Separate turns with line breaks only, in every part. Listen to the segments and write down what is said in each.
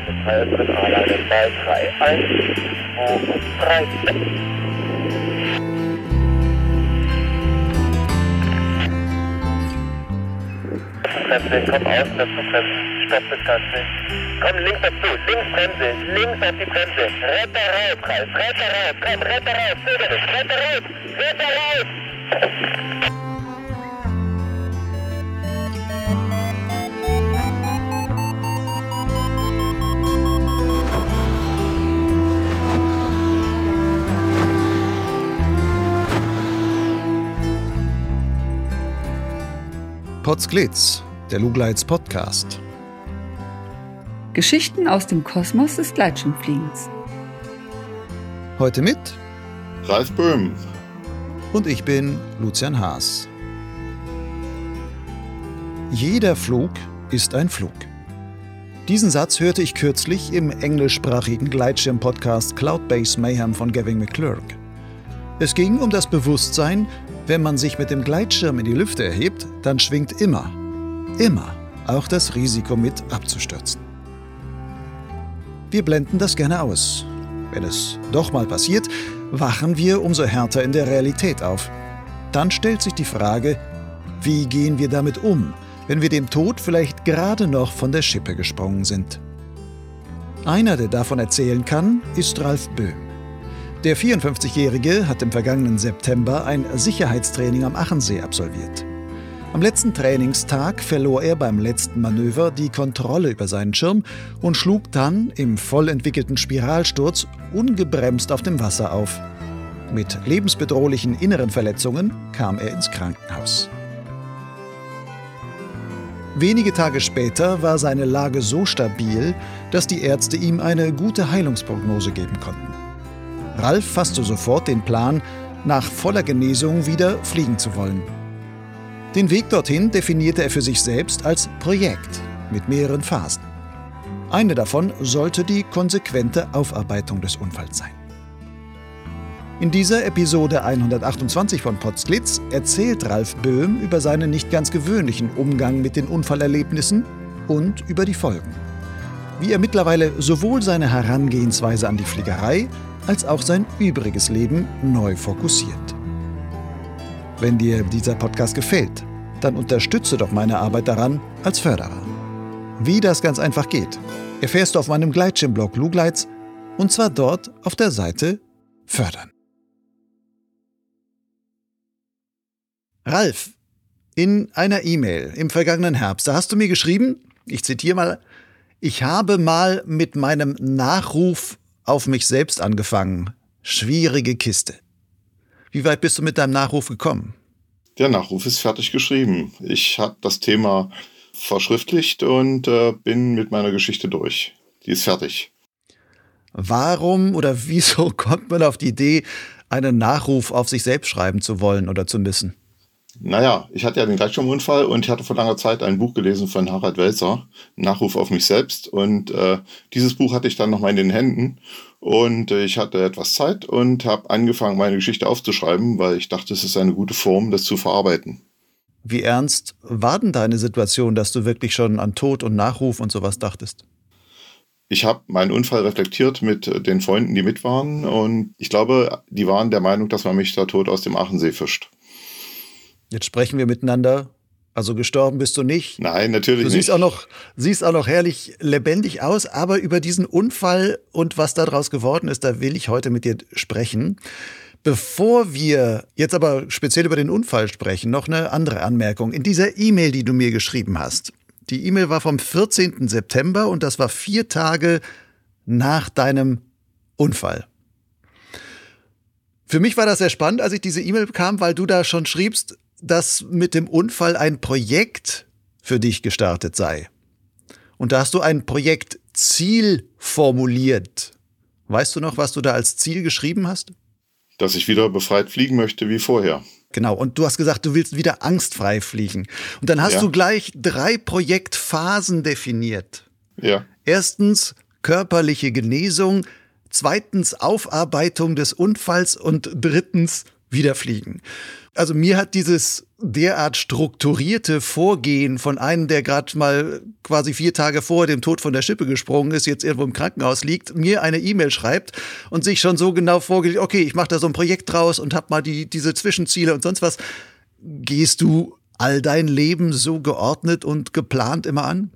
drin, Anlage 2, 3, 1, 2, 3, Bremse, komm aus, dazu Bremse, stopp das. Komm links dazu, links Bremse, links auf die Bremse. Retter raus, Ralf, retter raus, komm, retter raus, zöger nicht, retter raus, retter raus.
Potsglitz, der Lugleits Podcast.
Geschichten aus dem Kosmos des Gleitschirmfliegens.
Heute mit
Ralf Böhm.
und ich bin Lucian Haas. Jeder Flug ist ein Flug. Diesen Satz hörte ich kürzlich im englischsprachigen Gleitschirm-Podcast Cloudbase Mayhem von Gavin McClurk. Es ging um das Bewusstsein, wenn man sich mit dem Gleitschirm in die Lüfte erhebt, dann schwingt immer, immer auch das Risiko mit abzustürzen. Wir blenden das gerne aus. Wenn es doch mal passiert, wachen wir umso härter in der Realität auf. Dann stellt sich die Frage, wie gehen wir damit um, wenn wir dem Tod vielleicht gerade noch von der Schippe gesprungen sind? Einer, der davon erzählen kann, ist Ralf Böhm. Der 54-Jährige hat im vergangenen September ein Sicherheitstraining am Achensee absolviert. Am letzten Trainingstag verlor er beim letzten Manöver die Kontrolle über seinen Schirm und schlug dann im voll entwickelten Spiralsturz ungebremst auf dem Wasser auf. Mit lebensbedrohlichen inneren Verletzungen kam er ins Krankenhaus. Wenige Tage später war seine Lage so stabil, dass die Ärzte ihm eine gute Heilungsprognose geben konnten. Ralf fasste sofort den Plan, nach voller Genesung wieder fliegen zu wollen. Den Weg dorthin definierte er für sich selbst als Projekt mit mehreren Phasen. Eine davon sollte die konsequente Aufarbeitung des Unfalls sein. In dieser Episode 128 von Potsglitz erzählt Ralf Böhm über seinen nicht ganz gewöhnlichen Umgang mit den Unfallerlebnissen und über die Folgen. Wie er mittlerweile sowohl seine Herangehensweise an die Fliegerei als auch sein übriges Leben neu fokussiert. Wenn dir dieser Podcast gefällt, dann unterstütze doch meine Arbeit daran als Förderer. Wie das ganz einfach geht, erfährst du auf meinem Gleitschirmblog Lugleits und zwar dort auf der Seite Fördern. Ralf, in einer E-Mail im vergangenen Herbst, da hast du mir geschrieben, ich zitiere mal, ich habe mal mit meinem Nachruf auf mich selbst angefangen. Schwierige Kiste. Wie weit bist du mit deinem Nachruf gekommen?
Der Nachruf ist fertig geschrieben. Ich habe das Thema verschriftlicht und äh, bin mit meiner Geschichte durch. Die ist fertig.
Warum oder wieso kommt man auf die Idee, einen Nachruf auf sich selbst schreiben zu wollen oder zu müssen?
Naja, ich hatte ja den Gleitschirmunfall und ich hatte vor langer Zeit ein Buch gelesen von Harald Welzer, Nachruf auf mich selbst. Und äh, dieses Buch hatte ich dann nochmal in den Händen und äh, ich hatte etwas Zeit und habe angefangen, meine Geschichte aufzuschreiben, weil ich dachte, es ist eine gute Form, das zu verarbeiten.
Wie ernst war denn deine Situation, dass du wirklich schon an Tod und Nachruf und sowas dachtest?
Ich habe meinen Unfall reflektiert mit äh, den Freunden, die mit waren und ich glaube, die waren der Meinung, dass man mich da tot aus dem Achensee fischt.
Jetzt sprechen wir miteinander. Also gestorben bist du nicht.
Nein, natürlich
Du siehst
nicht.
auch noch, siehst auch noch herrlich lebendig aus, aber über diesen Unfall und was daraus geworden ist, da will ich heute mit dir sprechen. Bevor wir jetzt aber speziell über den Unfall sprechen, noch eine andere Anmerkung. In dieser E-Mail, die du mir geschrieben hast, die E-Mail war vom 14. September und das war vier Tage nach deinem Unfall. Für mich war das sehr spannend, als ich diese E-Mail bekam, weil du da schon schriebst, dass mit dem Unfall ein Projekt für dich gestartet sei. Und da hast du ein Projektziel formuliert. Weißt du noch, was du da als Ziel geschrieben hast?
Dass ich wieder befreit fliegen möchte wie vorher.
Genau, und du hast gesagt, du willst wieder angstfrei fliegen. Und dann hast
Ja.
du gleich drei Projektphasen definiert.
Ja,
Erstens körperliche Genesung, zweitens Aufarbeitung des Unfalls und drittens wieder fliegen. Also mir hat dieses derart strukturierte Vorgehen von einem, der gerade mal quasi vier Tage vor dem Tod von der Schippe gesprungen ist, jetzt irgendwo im Krankenhaus liegt, mir eine E-Mail schreibt und sich schon so genau vorgelegt, okay, ich mache da so ein Projekt draus und habe mal die, diese Zwischenziele und sonst was. Gehst du all dein Leben so geordnet und geplant immer an?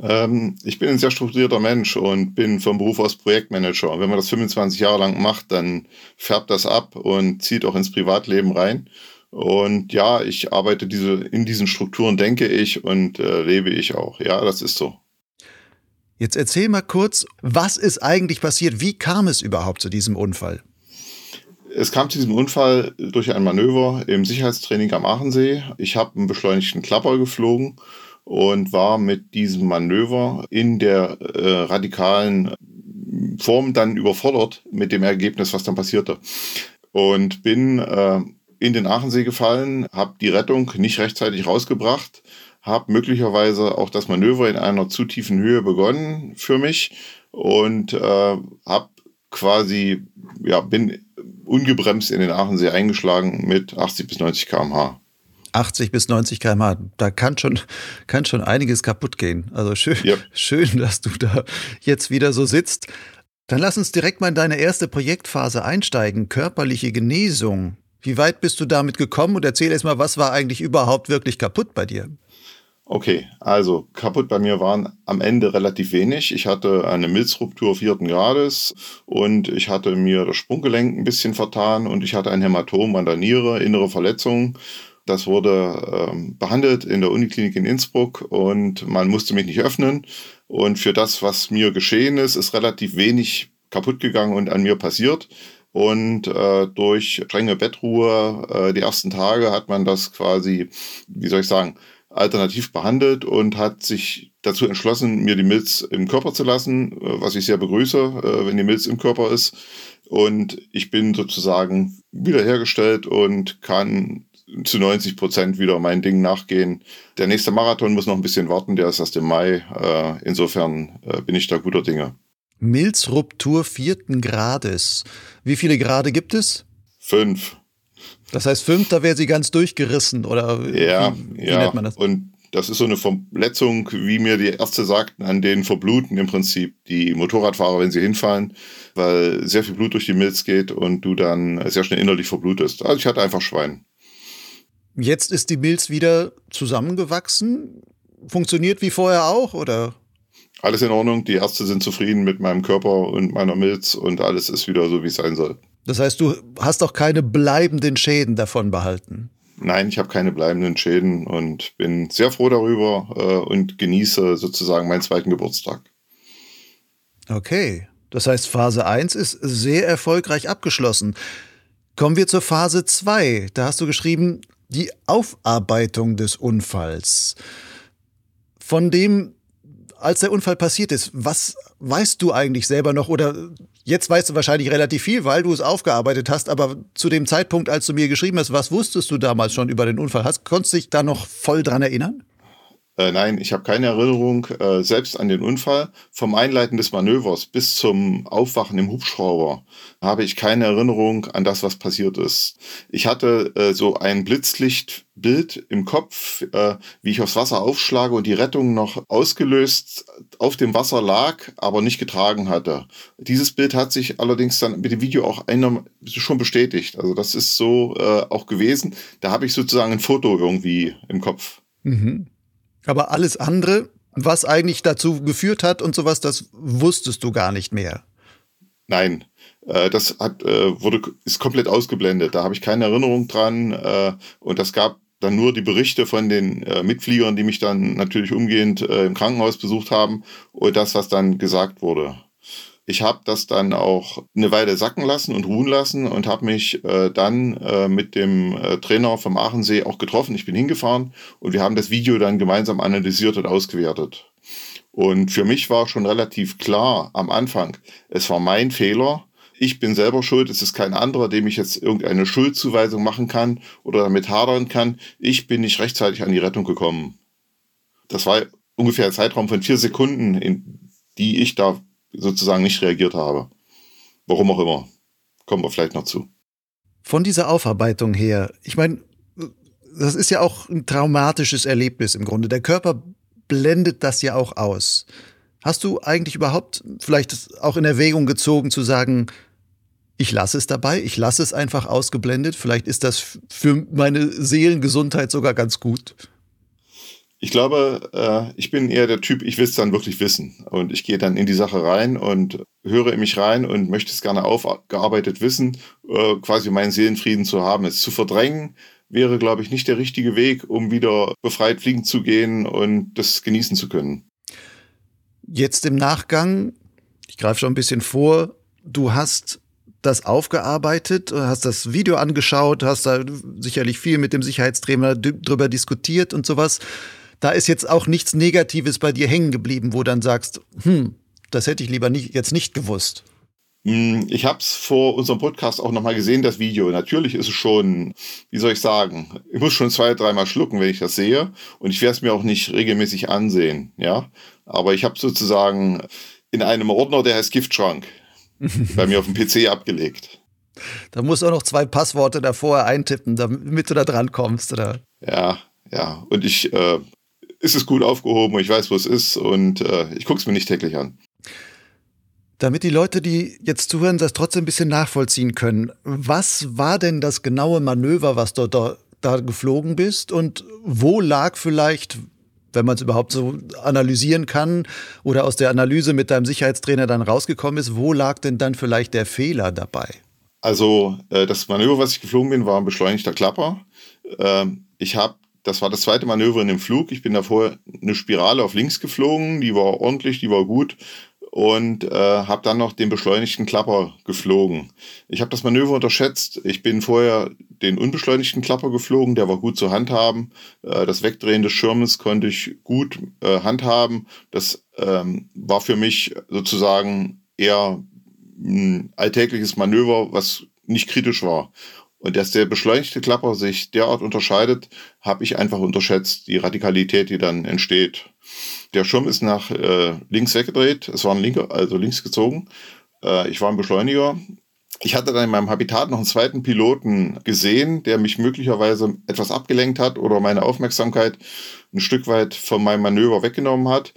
Ähm, ich bin ein sehr strukturierter Mensch und bin vom Beruf aus Projektmanager. Und wenn man das 25 Jahre lang macht, dann färbt das ab und zieht auch ins Privatleben rein. Und ja, ich arbeite diese, in diesen Strukturen, denke ich, und äh, lebe ich auch. Ja, das ist so.
Jetzt erzähl mal kurz, was ist eigentlich passiert? Wie kam es überhaupt zu diesem Unfall?
Es kam zu diesem Unfall durch ein Manöver im Sicherheitstraining am Aachensee. Ich habe einen beschleunigten Klapper geflogen und war mit diesem Manöver in der äh, radikalen Form dann überfordert mit dem Ergebnis, was dann passierte. Und bin äh, in den Aachensee gefallen, habe die Rettung nicht rechtzeitig rausgebracht, habe möglicherweise auch das Manöver in einer zu tiefen Höhe begonnen für mich und äh, habe quasi, ja, bin ungebremst in den Aachensee eingeschlagen mit 80 bis 90 km/h.
80 bis 90 km/h. Da kann schon, kann schon einiges kaputt gehen. Also schön, yep. schön, dass du da jetzt wieder so sitzt. Dann lass uns direkt mal in deine erste Projektphase einsteigen. Körperliche Genesung. Wie weit bist du damit gekommen? Und erzähl erst mal, was war eigentlich überhaupt wirklich kaputt bei dir?
Okay, also kaputt bei mir waren am Ende relativ wenig. Ich hatte eine Milzruptur vierten Grades und ich hatte mir das Sprunggelenk ein bisschen vertan und ich hatte ein Hämatom an der Niere, innere Verletzung das wurde ähm, behandelt in der Uniklinik in Innsbruck und man musste mich nicht öffnen. Und für das, was mir geschehen ist, ist relativ wenig kaputt gegangen und an mir passiert. Und äh, durch strenge Bettruhe äh, die ersten Tage hat man das quasi, wie soll ich sagen, alternativ behandelt und hat sich dazu entschlossen, mir die Milz im Körper zu lassen, äh, was ich sehr begrüße, äh, wenn die Milz im Körper ist. Und ich bin sozusagen wiederhergestellt und kann zu 90 Prozent wieder mein Ding nachgehen. Der nächste Marathon muss noch ein bisschen warten, der ist erst im Mai. Äh, insofern äh, bin ich da guter Dinge.
Milzruptur vierten Grades. Wie viele Grade gibt es?
Fünf.
Das heißt, fünf, da wäre sie ganz durchgerissen, oder
ja, wie, wie ja. nennt man das? Und das ist so eine Verletzung, wie mir die Ärzte sagten, an denen verbluten im Prinzip die Motorradfahrer, wenn sie hinfallen, weil sehr viel Blut durch die Milz geht und du dann sehr schnell innerlich verblutest. Also ich hatte einfach Schwein.
Jetzt ist die Milz wieder zusammengewachsen. Funktioniert wie vorher auch, oder?
Alles in Ordnung. Die Ärzte sind zufrieden mit meinem Körper und meiner Milz und alles ist wieder so, wie es sein soll.
Das heißt, du hast auch keine bleibenden Schäden davon behalten?
Nein, ich habe keine bleibenden Schäden und bin sehr froh darüber äh, und genieße sozusagen meinen zweiten Geburtstag.
Okay, das heißt, Phase 1 ist sehr erfolgreich abgeschlossen. Kommen wir zur Phase 2. Da hast du geschrieben, die Aufarbeitung des Unfalls. Von dem, als der Unfall passiert ist, was weißt du eigentlich selber noch? Oder jetzt weißt du wahrscheinlich relativ viel, weil du es aufgearbeitet hast, aber zu dem Zeitpunkt, als du mir geschrieben hast, was wusstest du damals schon über den Unfall? Hast, konntest du dich da noch voll dran erinnern?
Äh, nein, ich habe keine Erinnerung äh, selbst an den Unfall. Vom Einleiten des Manövers bis zum Aufwachen im Hubschrauber habe ich keine Erinnerung an das, was passiert ist. Ich hatte äh, so ein Blitzlichtbild im Kopf, äh, wie ich aufs Wasser aufschlage und die Rettung noch ausgelöst auf dem Wasser lag, aber nicht getragen hatte. Dieses Bild hat sich allerdings dann mit dem Video auch einer schon bestätigt. Also das ist so äh, auch gewesen. Da habe ich sozusagen ein Foto irgendwie im Kopf.
Mhm. Aber alles andere, was eigentlich dazu geführt hat und sowas, das wusstest du gar nicht mehr.
Nein, äh, das hat, äh, wurde, ist komplett ausgeblendet. Da habe ich keine Erinnerung dran. Äh, und das gab dann nur die Berichte von den Mitfliegern, die mich dann natürlich umgehend im Krankenhaus besucht haben und das, was dann gesagt wurde. Ich habe das dann auch eine Weile sacken lassen und ruhen lassen und habe mich äh, dann äh, mit dem äh, Trainer vom Aachensee auch getroffen. Ich bin hingefahren und wir haben das Video dann gemeinsam analysiert und ausgewertet. Und für mich war schon relativ klar am Anfang, es war mein Fehler. Ich bin selber schuld, es ist kein anderer, dem ich jetzt irgendeine Schuldzuweisung machen kann oder damit hadern kann. Ich bin nicht rechtzeitig an die Rettung gekommen. Das war ungefähr ein Zeitraum von vier Sekunden, in die ich da sozusagen nicht reagiert habe. Warum auch immer. Kommen wir vielleicht noch zu.
Von dieser Aufarbeitung her, ich meine, das ist ja auch ein traumatisches Erlebnis im Grunde. Der Körper blendet das ja auch aus. Hast du eigentlich überhaupt vielleicht auch in Erwägung gezogen zu sagen, ich lasse es dabei, ich lasse es einfach ausgeblendet, vielleicht ist das für meine Seelengesundheit sogar ganz gut?
Ich glaube, äh, ich bin eher der Typ, ich will es dann wirklich wissen. Und ich gehe dann in die Sache rein und höre in mich rein und möchte es gerne aufgearbeitet wissen, äh, quasi meinen Seelenfrieden zu haben. Es zu verdrängen wäre, glaube ich, nicht der richtige Weg, um wieder befreit fliegen zu gehen und das genießen zu können.
Jetzt im Nachgang, ich greife schon ein bisschen vor, du hast das aufgearbeitet, hast das Video angeschaut, hast da sicherlich viel mit dem Sicherheitstrainer drüber diskutiert und sowas da ist jetzt auch nichts Negatives bei dir hängen geblieben, wo dann sagst, hm, das hätte ich lieber nicht, jetzt nicht gewusst.
Hm, ich habe es vor unserem Podcast auch nochmal gesehen, das Video. Natürlich ist es schon, wie soll ich sagen, ich muss schon zwei, dreimal schlucken, wenn ich das sehe. Und ich werde es mir auch nicht regelmäßig ansehen. Ja, aber ich habe sozusagen in einem Ordner, der heißt Giftschrank, bei mir auf dem PC abgelegt.
Da musst du auch noch zwei Passworte davor eintippen, damit du da dran kommst, oder?
Ja, ja. Und ich äh, ist es gut aufgehoben, ich weiß, wo es ist und äh, ich gucke es mir nicht täglich an.
Damit die Leute, die jetzt zuhören, das trotzdem ein bisschen nachvollziehen können, was war denn das genaue Manöver, was du da, da geflogen bist und wo lag vielleicht, wenn man es überhaupt so analysieren kann oder aus der Analyse mit deinem Sicherheitstrainer dann rausgekommen ist, wo lag denn dann vielleicht der Fehler dabei?
Also äh, das Manöver, was ich geflogen bin, war ein beschleunigter Klapper. Ähm, ich habe das war das zweite Manöver in dem Flug. Ich bin davor eine Spirale auf links geflogen, die war ordentlich, die war gut und äh, habe dann noch den beschleunigten Klapper geflogen. Ich habe das Manöver unterschätzt. Ich bin vorher den unbeschleunigten Klapper geflogen, der war gut zu handhaben. Äh, das Wegdrehen des Schirmes konnte ich gut äh, handhaben. Das ähm, war für mich sozusagen eher ein alltägliches Manöver, was nicht kritisch war. Und dass der beschleunigte Klapper sich derart unterscheidet, habe ich einfach unterschätzt, die Radikalität, die dann entsteht. Der Schirm ist nach äh, links weggedreht, es war ein linker, also links gezogen. Äh, ich war ein Beschleuniger. Ich hatte dann in meinem Habitat noch einen zweiten Piloten gesehen, der mich möglicherweise etwas abgelenkt hat oder meine Aufmerksamkeit ein Stück weit von meinem Manöver weggenommen hat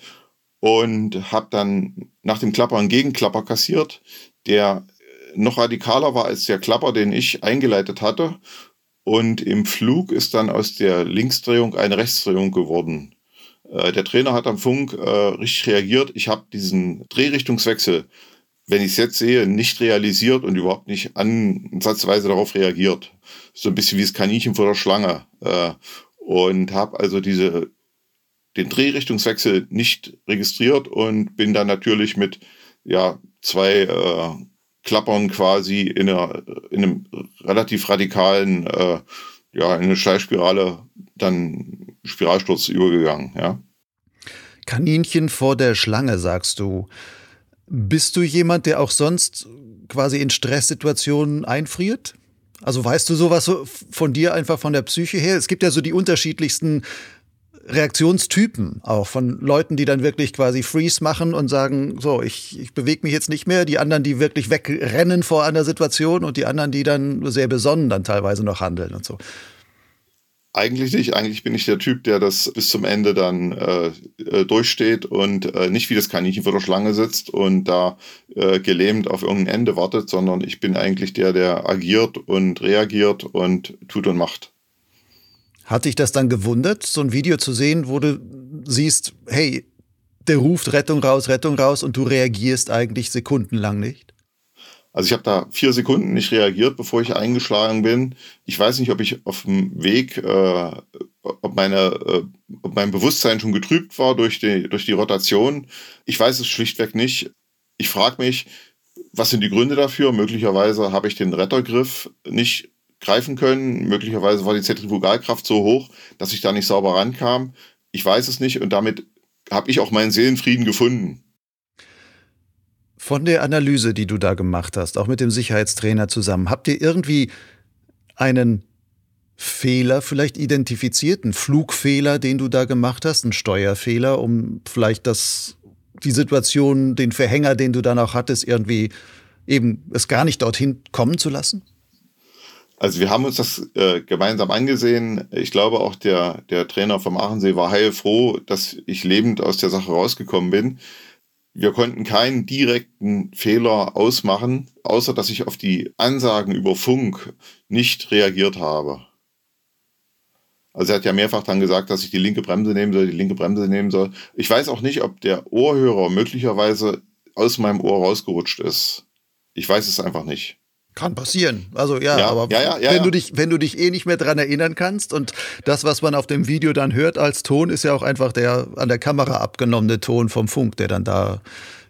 und habe dann nach dem Klapper einen Gegenklapper kassiert, der noch radikaler war als der Klapper, den ich eingeleitet hatte. Und im Flug ist dann aus der Linksdrehung eine Rechtsdrehung geworden. Äh, der Trainer hat am Funk äh, richtig reagiert. Ich habe diesen Drehrichtungswechsel, wenn ich es jetzt sehe, nicht realisiert und überhaupt nicht ansatzweise darauf reagiert. So ein bisschen wie das Kaninchen vor der Schlange. Äh, und habe also diese, den Drehrichtungswechsel nicht registriert und bin dann natürlich mit ja, zwei äh, Klappern quasi in, einer, in einem relativ radikalen, äh, ja, in eine Schleichspirale dann Spiralsturz übergegangen, ja.
Kaninchen vor der Schlange, sagst du. Bist du jemand, der auch sonst quasi in Stresssituationen einfriert? Also weißt du sowas von dir einfach von der Psyche her? Es gibt ja so die unterschiedlichsten Reaktionstypen auch von Leuten, die dann wirklich quasi Freeze machen und sagen, so, ich, ich bewege mich jetzt nicht mehr. Die anderen, die wirklich wegrennen vor einer Situation und die anderen, die dann sehr besonnen dann teilweise noch handeln und so.
Eigentlich nicht. Eigentlich bin ich der Typ, der das bis zum Ende dann äh, äh durchsteht und äh, nicht wie das Kaninchen vor der Schlange sitzt und da äh, gelähmt auf irgendein Ende wartet, sondern ich bin eigentlich der, der agiert und reagiert und tut und macht.
Hat dich das dann gewundert, so ein Video zu sehen, wo du siehst, hey, der ruft Rettung raus, Rettung raus und du reagierst eigentlich sekundenlang nicht?
Also ich habe da vier Sekunden nicht reagiert, bevor ich eingeschlagen bin. Ich weiß nicht, ob ich auf dem Weg, äh, ob, meine, äh, ob mein Bewusstsein schon getrübt war durch die, durch die Rotation. Ich weiß es schlichtweg nicht. Ich frage mich, was sind die Gründe dafür? Möglicherweise habe ich den Rettergriff nicht greifen können. Möglicherweise war die Zentrifugalkraft so hoch, dass ich da nicht sauber rankam. Ich weiß es nicht und damit habe ich auch meinen Seelenfrieden gefunden.
Von der Analyse, die du da gemacht hast, auch mit dem Sicherheitstrainer zusammen, habt ihr irgendwie einen Fehler vielleicht identifiziert, einen Flugfehler, den du da gemacht hast, einen Steuerfehler, um vielleicht das, die Situation, den Verhänger, den du dann auch hattest, irgendwie eben es gar nicht dorthin kommen zu lassen?
Also wir haben uns das äh, gemeinsam angesehen. Ich glaube auch der, der Trainer vom Aachensee war heilfroh, dass ich lebend aus der Sache rausgekommen bin. Wir konnten keinen direkten Fehler ausmachen, außer dass ich auf die Ansagen über Funk nicht reagiert habe. Also er hat ja mehrfach dann gesagt, dass ich die linke Bremse nehmen soll, die linke Bremse nehmen soll. Ich weiß auch nicht, ob der Ohrhörer möglicherweise aus meinem Ohr rausgerutscht ist. Ich weiß es einfach nicht.
Kann passieren. Also ja,
Ja,
aber
ja, ja,
wenn du dich, wenn du dich eh nicht mehr dran erinnern kannst und das, was man auf dem Video dann hört als Ton, ist ja auch einfach der an der Kamera abgenommene Ton vom Funk, der dann da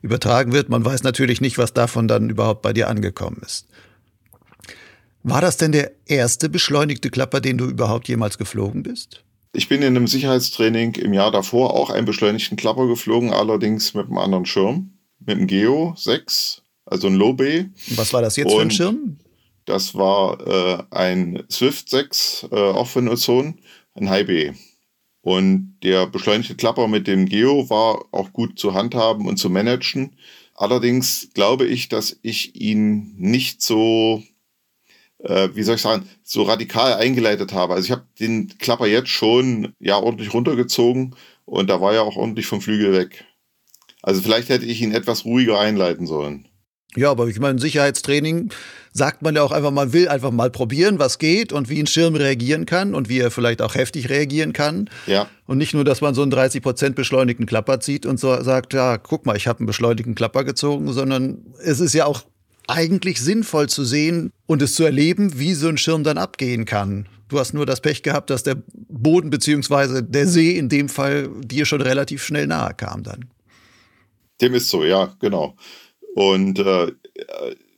übertragen wird. Man weiß natürlich nicht, was davon dann überhaupt bei dir angekommen ist. War das denn der erste beschleunigte Klapper, den du überhaupt jemals geflogen bist?
Ich bin in einem Sicherheitstraining im Jahr davor auch einen beschleunigten Klapper geflogen, allerdings mit einem anderen Schirm, mit einem Geo 6, also ein Low.
Und was war das jetzt für ein
Und-
Schirm?
Das war äh, ein Swift 6, äh, auch von Ozone, ein High Bay. Und der beschleunigte Klapper mit dem Geo war auch gut zu handhaben und zu managen. Allerdings glaube ich, dass ich ihn nicht so, äh, wie soll ich sagen, so radikal eingeleitet habe. Also ich habe den Klapper jetzt schon ja ordentlich runtergezogen und da war ja auch ordentlich vom Flügel weg. Also vielleicht hätte ich ihn etwas ruhiger einleiten sollen.
Ja, aber ich meine, Sicherheitstraining sagt man ja auch einfach, man will einfach mal probieren, was geht und wie ein Schirm reagieren kann und wie er vielleicht auch heftig reagieren kann.
Ja,
Und nicht nur, dass man so einen 30% beschleunigten Klapper zieht und so sagt, ja, guck mal, ich habe einen beschleunigten Klapper gezogen, sondern es ist ja auch eigentlich sinnvoll zu sehen und es zu erleben, wie so ein Schirm dann abgehen kann. Du hast nur das Pech gehabt, dass der Boden beziehungsweise der See in dem Fall dir schon relativ schnell nahe kam dann.
Dem ist so, ja, genau. Und äh,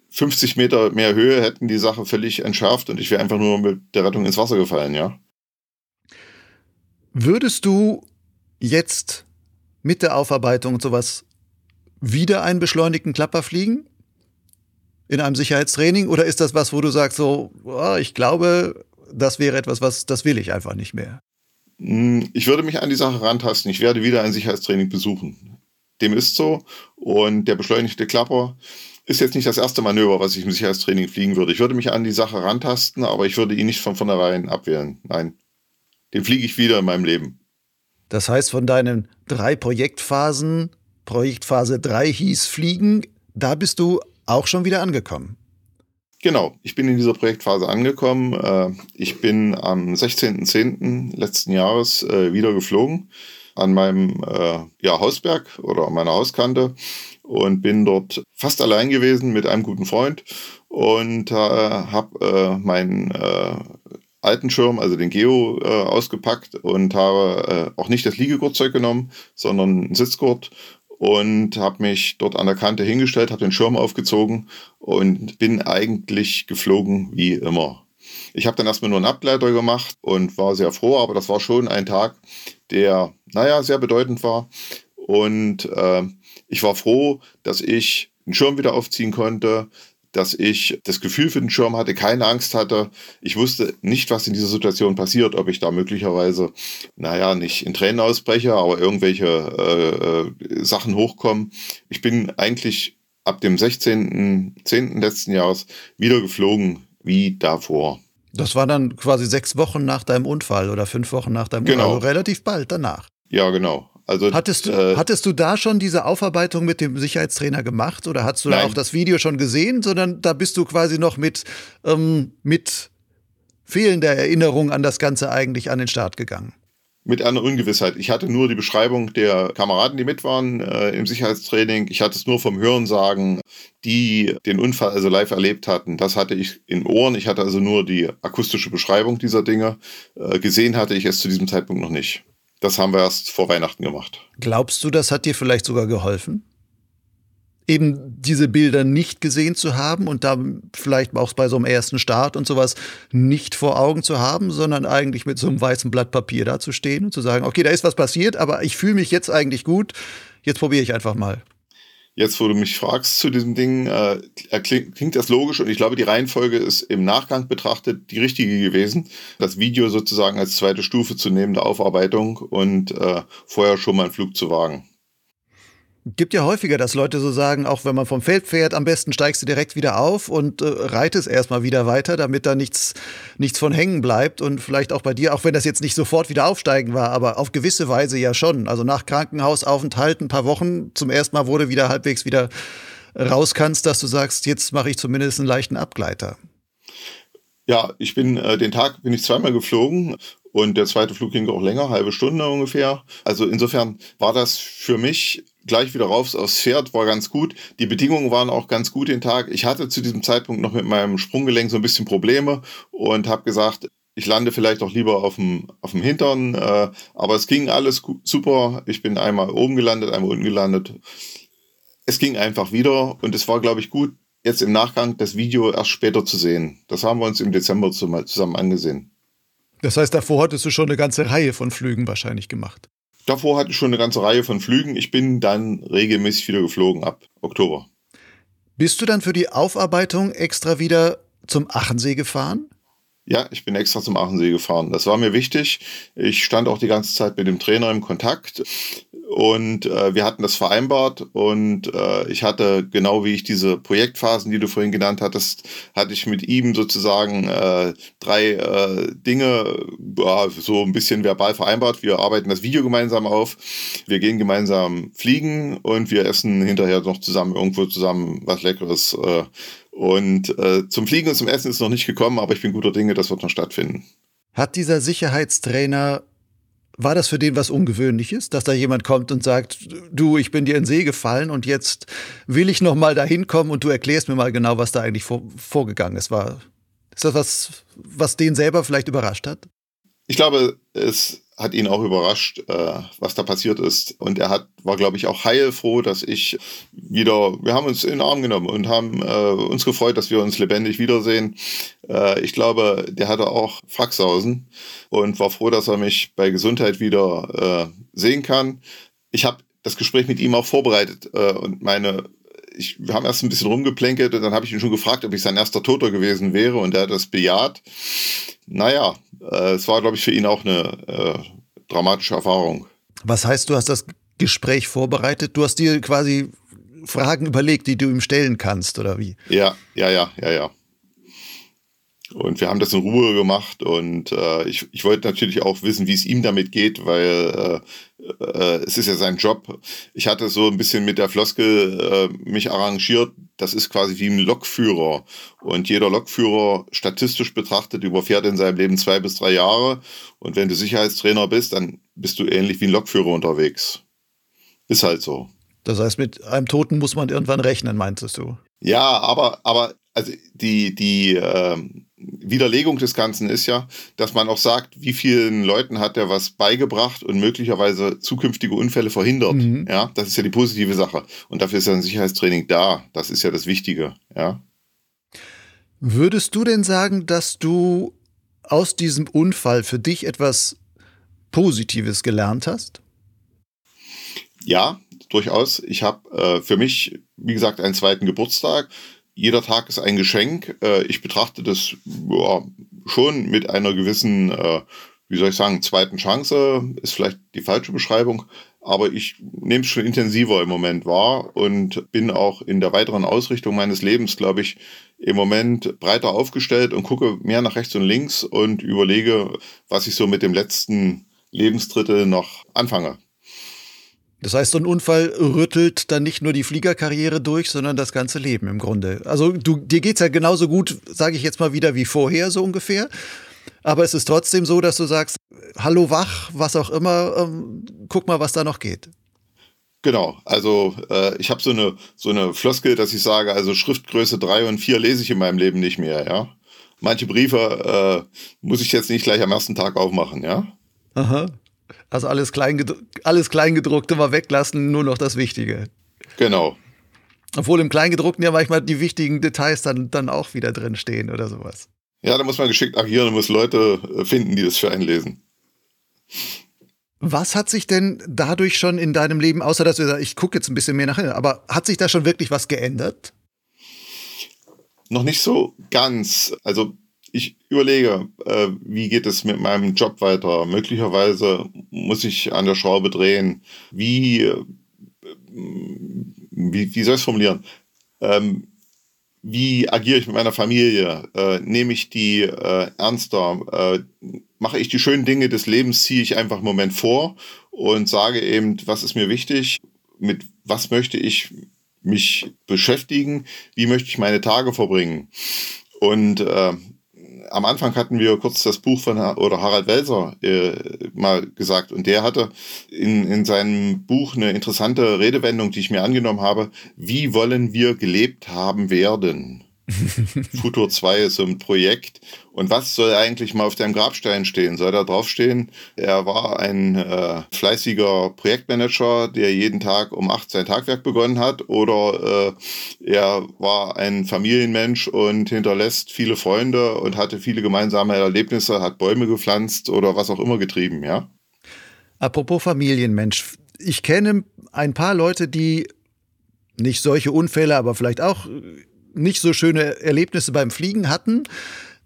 50 Meter mehr Höhe hätten die Sache völlig entschärft und ich wäre einfach nur mit der Rettung ins Wasser gefallen, ja.
Würdest du jetzt mit der Aufarbeitung und sowas wieder einen beschleunigten Klapper fliegen? In einem Sicherheitstraining? Oder ist das was, wo du sagst, so, oh, ich glaube, das wäre etwas, was, das will ich einfach nicht mehr?
Hm, Ich würde mich an die Sache rantasten. Ich werde wieder ein Sicherheitstraining besuchen. Dem ist so. Und der beschleunigte Klapper ist jetzt nicht das erste Manöver, was ich im Sicherheitstraining fliegen würde. Ich würde mich an die Sache rantasten, aber ich würde ihn nicht von vornherein abwählen. Nein. Den fliege ich wieder in meinem Leben.
Das heißt, von deinen drei Projektphasen, Projektphase 3 hieß Fliegen, da bist du auch schon wieder angekommen.
Genau, ich bin in dieser Projektphase angekommen. Äh, Ich bin am 16.10. letzten Jahres äh, wieder geflogen an meinem äh, ja, Hausberg oder an meiner Hauskante und bin dort fast allein gewesen mit einem guten Freund und äh, habe äh, meinen äh, alten Schirm, also den Geo, äh, ausgepackt und habe äh, auch nicht das Liegegurtzeug genommen, sondern einen Sitzgurt und habe mich dort an der Kante hingestellt, habe den Schirm aufgezogen und bin eigentlich geflogen wie immer. Ich habe dann erstmal nur einen Abgleiter gemacht und war sehr froh, aber das war schon ein Tag, der, naja, sehr bedeutend war. Und äh, ich war froh, dass ich den Schirm wieder aufziehen konnte, dass ich das Gefühl für den Schirm hatte, keine Angst hatte. Ich wusste nicht, was in dieser Situation passiert, ob ich da möglicherweise, naja, nicht in Tränen ausbreche, aber irgendwelche äh, äh, Sachen hochkommen. Ich bin eigentlich ab dem 16.10. letzten Jahres wieder geflogen wie davor.
Das war dann quasi sechs Wochen nach deinem Unfall oder fünf Wochen nach deinem
Genau.
Unfall, also relativ bald danach.
Ja, genau. Also,
Hattest du,
äh,
hattest du da schon diese Aufarbeitung mit dem Sicherheitstrainer gemacht oder hast du da
Nein.
auch das Video schon gesehen, sondern da bist du quasi noch mit, ähm, mit fehlender Erinnerung an das Ganze eigentlich an den Start gegangen?
Mit einer Ungewissheit. Ich hatte nur die Beschreibung der Kameraden, die mit waren äh, im Sicherheitstraining. Ich hatte es nur vom Hörensagen, die den Unfall also live erlebt hatten. Das hatte ich in Ohren. Ich hatte also nur die akustische Beschreibung dieser Dinge. Äh, gesehen hatte ich es zu diesem Zeitpunkt noch nicht. Das haben wir erst vor Weihnachten gemacht.
Glaubst du, das hat dir vielleicht sogar geholfen? Eben diese Bilder nicht gesehen zu haben und da vielleicht auch bei so einem ersten Start und sowas nicht vor Augen zu haben, sondern eigentlich mit so einem weißen Blatt Papier da zu stehen und zu sagen, okay, da ist was passiert, aber ich fühle mich jetzt eigentlich gut, jetzt probiere ich einfach mal.
Jetzt, wo du mich fragst zu diesem Ding, äh, erkling- klingt das logisch und ich glaube, die Reihenfolge ist im Nachgang betrachtet die richtige gewesen. Das Video sozusagen als zweite Stufe zu nehmen der Aufarbeitung und äh, vorher schon mal einen Flug zu wagen.
Gibt ja häufiger, dass Leute so sagen, auch wenn man vom Feld fährt, am besten steigst du direkt wieder auf und äh, reitest erstmal wieder weiter, damit da nichts, nichts von hängen bleibt. Und vielleicht auch bei dir, auch wenn das jetzt nicht sofort wieder aufsteigen war, aber auf gewisse Weise ja schon. Also nach Krankenhausaufenthalt ein paar Wochen zum ersten Mal wurde wieder halbwegs wieder raus kannst, dass du sagst, jetzt mache ich zumindest einen leichten Abgleiter.
Ja, ich bin äh, den Tag bin ich zweimal geflogen und der zweite Flug ging auch länger, halbe Stunde ungefähr. Also insofern war das für mich gleich wieder rauf aufs Pferd, war ganz gut. Die Bedingungen waren auch ganz gut den Tag. Ich hatte zu diesem Zeitpunkt noch mit meinem Sprunggelenk so ein bisschen Probleme und habe gesagt, ich lande vielleicht auch lieber auf dem, auf dem Hintern. Äh, aber es ging alles super. Ich bin einmal oben gelandet, einmal unten gelandet. Es ging einfach wieder und es war, glaube ich, gut, jetzt im Nachgang das Video erst später zu sehen. Das haben wir uns im Dezember zusammen angesehen.
Das heißt, davor hattest du schon eine ganze Reihe von Flügen wahrscheinlich gemacht.
Davor hatte ich schon eine ganze Reihe von Flügen. Ich bin dann regelmäßig wieder geflogen ab Oktober.
Bist du dann für die Aufarbeitung extra wieder zum Achensee gefahren?
Ja, ich bin extra zum Achensee gefahren. Das war mir wichtig. Ich stand auch die ganze Zeit mit dem Trainer im Kontakt. Und äh, wir hatten das vereinbart und äh, ich hatte, genau wie ich diese Projektphasen, die du vorhin genannt hattest, hatte ich mit ihm sozusagen äh, drei äh, Dinge äh, so ein bisschen verbal vereinbart. Wir arbeiten das Video gemeinsam auf, wir gehen gemeinsam fliegen und wir essen hinterher noch zusammen irgendwo zusammen was Leckeres. Und äh, zum Fliegen und zum Essen ist noch nicht gekommen, aber ich bin guter Dinge, das wird noch stattfinden.
Hat dieser Sicherheitstrainer war das für den was Ungewöhnliches, dass da jemand kommt und sagt, du, ich bin dir in den See gefallen und jetzt will ich noch mal dahin kommen und du erklärst mir mal genau, was da eigentlich vor, vorgegangen ist. War, ist das was, was den selber vielleicht überrascht hat?
Ich glaube, es hat ihn auch überrascht, äh, was da passiert ist. Und er hat, war, glaube ich, auch heilfroh, dass ich wieder, wir haben uns in den Arm genommen und haben äh, uns gefreut, dass wir uns lebendig wiedersehen. Äh, ich glaube, der hatte auch Fracksausen und war froh, dass er mich bei Gesundheit wieder äh, sehen kann. Ich habe das Gespräch mit ihm auch vorbereitet äh, und meine ich, wir haben erst ein bisschen rumgeplänkelt und dann habe ich ihn schon gefragt, ob ich sein erster Toter gewesen wäre und er hat das bejaht. Naja, äh, es war, glaube ich, für ihn auch eine äh, dramatische Erfahrung.
Was heißt, du hast das Gespräch vorbereitet? Du hast dir quasi Fragen überlegt, die du ihm stellen kannst, oder wie?
Ja, ja, ja, ja, ja. Und wir haben das in Ruhe gemacht und äh, ich, ich wollte natürlich auch wissen, wie es ihm damit geht, weil äh, äh, es ist ja sein Job. Ich hatte so ein bisschen mit der Floskel äh, mich arrangiert, das ist quasi wie ein Lokführer. Und jeder Lokführer statistisch betrachtet überfährt in seinem Leben zwei bis drei Jahre. Und wenn du Sicherheitstrainer bist, dann bist du ähnlich wie ein Lokführer unterwegs. Ist halt so.
Das heißt, mit einem Toten muss man irgendwann rechnen, meintest du?
Ja, aber, aber also die, die ähm, Widerlegung des Ganzen ist ja, dass man auch sagt, wie vielen Leuten hat er was beigebracht und möglicherweise zukünftige Unfälle verhindert. Mhm. Ja, das ist ja die positive Sache. Und dafür ist ja ein Sicherheitstraining da. Das ist ja das Wichtige. Ja.
Würdest du denn sagen, dass du aus diesem Unfall für dich etwas Positives gelernt hast?
Ja, durchaus. Ich habe äh, für mich, wie gesagt, einen zweiten Geburtstag jeder Tag ist ein Geschenk. Äh, ich betrachte das ja, schon mit einer gewissen, äh, wie soll ich sagen, zweiten Chance, ist vielleicht die falsche Beschreibung, aber ich nehme es schon intensiver im Moment wahr und bin auch in der weiteren Ausrichtung meines Lebens, glaube ich, im Moment breiter aufgestellt und gucke mehr nach rechts und links und überlege, was ich so mit dem letzten Lebensdrittel noch anfange.
Das heißt, so ein Unfall rüttelt dann nicht nur die Fliegerkarriere durch, sondern das ganze Leben im Grunde. Also du, dir geht's ja genauso gut, sage ich jetzt mal wieder, wie vorher so ungefähr. Aber es ist trotzdem so, dass du sagst, hallo wach, was auch immer, ähm, guck mal, was da noch geht.
Genau, also äh, ich habe so eine, so eine Floskel, dass ich sage, also Schriftgröße 3 und 4 lese ich in meinem Leben nicht mehr, ja. Manche Briefe äh, muss ich jetzt nicht gleich am ersten Tag aufmachen, ja.
Aha. Also alles, Kleingedru alles Kleingedruckte mal weglassen, nur noch das Wichtige.
Genau.
Obwohl im Kleingedruckten ja manchmal die wichtigen Details dann, dann auch wieder drin stehen oder sowas.
Ja, da muss man geschickt agieren und muss Leute äh, finden, die das für einen lesen.
Was hat sich denn dadurch schon in deinem Leben, außer dass du sagst, ich gucke jetzt ein bisschen mehr nach hinten, aber hat sich da schon wirklich was geändert?
Noch nicht so ganz. Also ich überlege, äh, wie geht es mit meinem Job weiter? Möglicherweise muss ich an der Schraube drehen. Wie äh, wie, wie soll ich es formulieren? Ähm, wie agiere ich mit meiner Familie? Äh, nehme ich die äh, ernster? Äh, mache ich die schönen Dinge des Lebens, ziehe ich einfach einen Moment vor und sage eben, was ist mir wichtig? Mit was möchte ich mich beschäftigen? Wie möchte ich meine Tage verbringen? Und äh, am Anfang hatten wir kurz das Buch von oder Harald Welser äh, mal gesagt und der hatte in, in seinem Buch eine interessante Redewendung, die ich mir angenommen habe. Wie wollen wir gelebt haben werden? Futur 2 ist so ein Projekt. Und was soll eigentlich mal auf deinem Grabstein stehen? Soll da draufstehen, er war ein äh, fleißiger Projektmanager, der jeden Tag um 8 sein Tagwerk begonnen hat? Oder äh, er war ein Familienmensch und hinterlässt viele Freunde und hatte viele gemeinsame Erlebnisse, hat Bäume gepflanzt oder was auch immer getrieben, ja?
Apropos Familienmensch. Ich kenne ein paar Leute, die nicht solche Unfälle, aber vielleicht auch nicht so schöne Erlebnisse beim Fliegen hatten,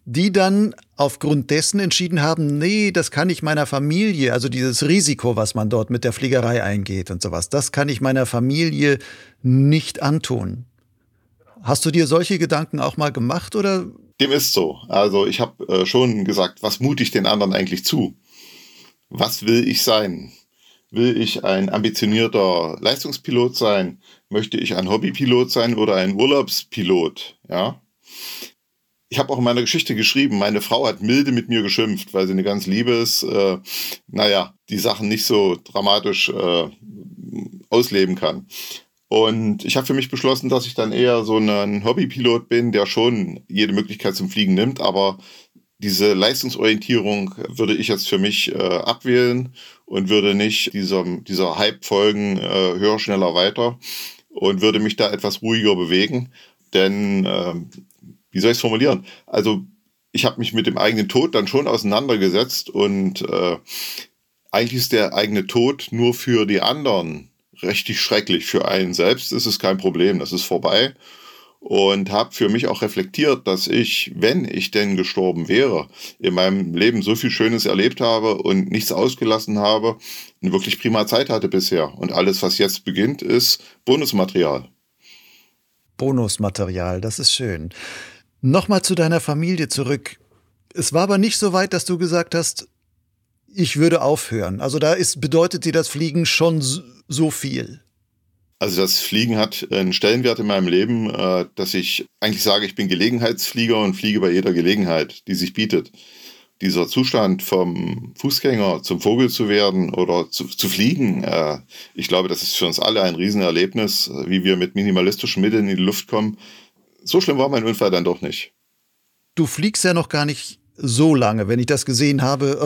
die dann aufgrund dessen entschieden haben, nee, das kann ich meiner Familie, also dieses Risiko, was man dort mit der Fliegerei eingeht und sowas, das kann ich meiner Familie nicht antun. Hast du dir solche Gedanken auch mal gemacht oder?
Dem ist so. Also ich habe äh, schon gesagt, was mute ich den anderen eigentlich zu? Was will ich sein? Will ich ein ambitionierter Leistungspilot sein? Möchte ich ein Hobbypilot sein oder ein Urlaubspilot? Ja. Ich habe auch in meiner Geschichte geschrieben, meine Frau hat milde mit mir geschimpft, weil sie eine ganz liebe ist. Äh, naja, die Sachen nicht so dramatisch äh, ausleben kann. Und ich habe für mich beschlossen, dass ich dann eher so ein Hobbypilot bin, der schon jede Möglichkeit zum Fliegen nimmt, aber diese Leistungsorientierung würde ich jetzt für mich äh, abwählen und würde nicht diesem, dieser Hype folgen, äh, höher, schneller, weiter und würde mich da etwas ruhiger bewegen. Denn, äh, wie soll ich es formulieren? Also ich habe mich mit dem eigenen Tod dann schon auseinandergesetzt und äh, eigentlich ist der eigene Tod nur für die anderen richtig schrecklich. Für einen selbst ist es kein Problem, das ist vorbei und habe für mich auch reflektiert, dass ich, wenn ich denn gestorben wäre, in meinem Leben so viel Schönes erlebt habe und nichts ausgelassen habe, eine wirklich prima Zeit hatte bisher. Und alles, was jetzt beginnt, ist Bonusmaterial.
Bonusmaterial, das ist schön. Nochmal zu deiner Familie zurück. Es war aber nicht so weit, dass du gesagt hast, ich würde aufhören. Also da ist, bedeutet dir das Fliegen schon so viel.
Also das Fliegen hat einen Stellenwert in meinem Leben, äh, dass ich eigentlich sage, ich bin Gelegenheitsflieger und fliege bei jeder Gelegenheit, die sich bietet. Dieser Zustand vom Fußgänger zum Vogel zu werden oder zu, zu fliegen, äh, ich glaube, das ist für uns alle ein Riesenerlebnis, wie wir mit minimalistischen Mitteln in die Luft kommen. So schlimm war mein Unfall dann doch nicht.
Du fliegst ja noch gar nicht so lange, wenn ich das gesehen habe.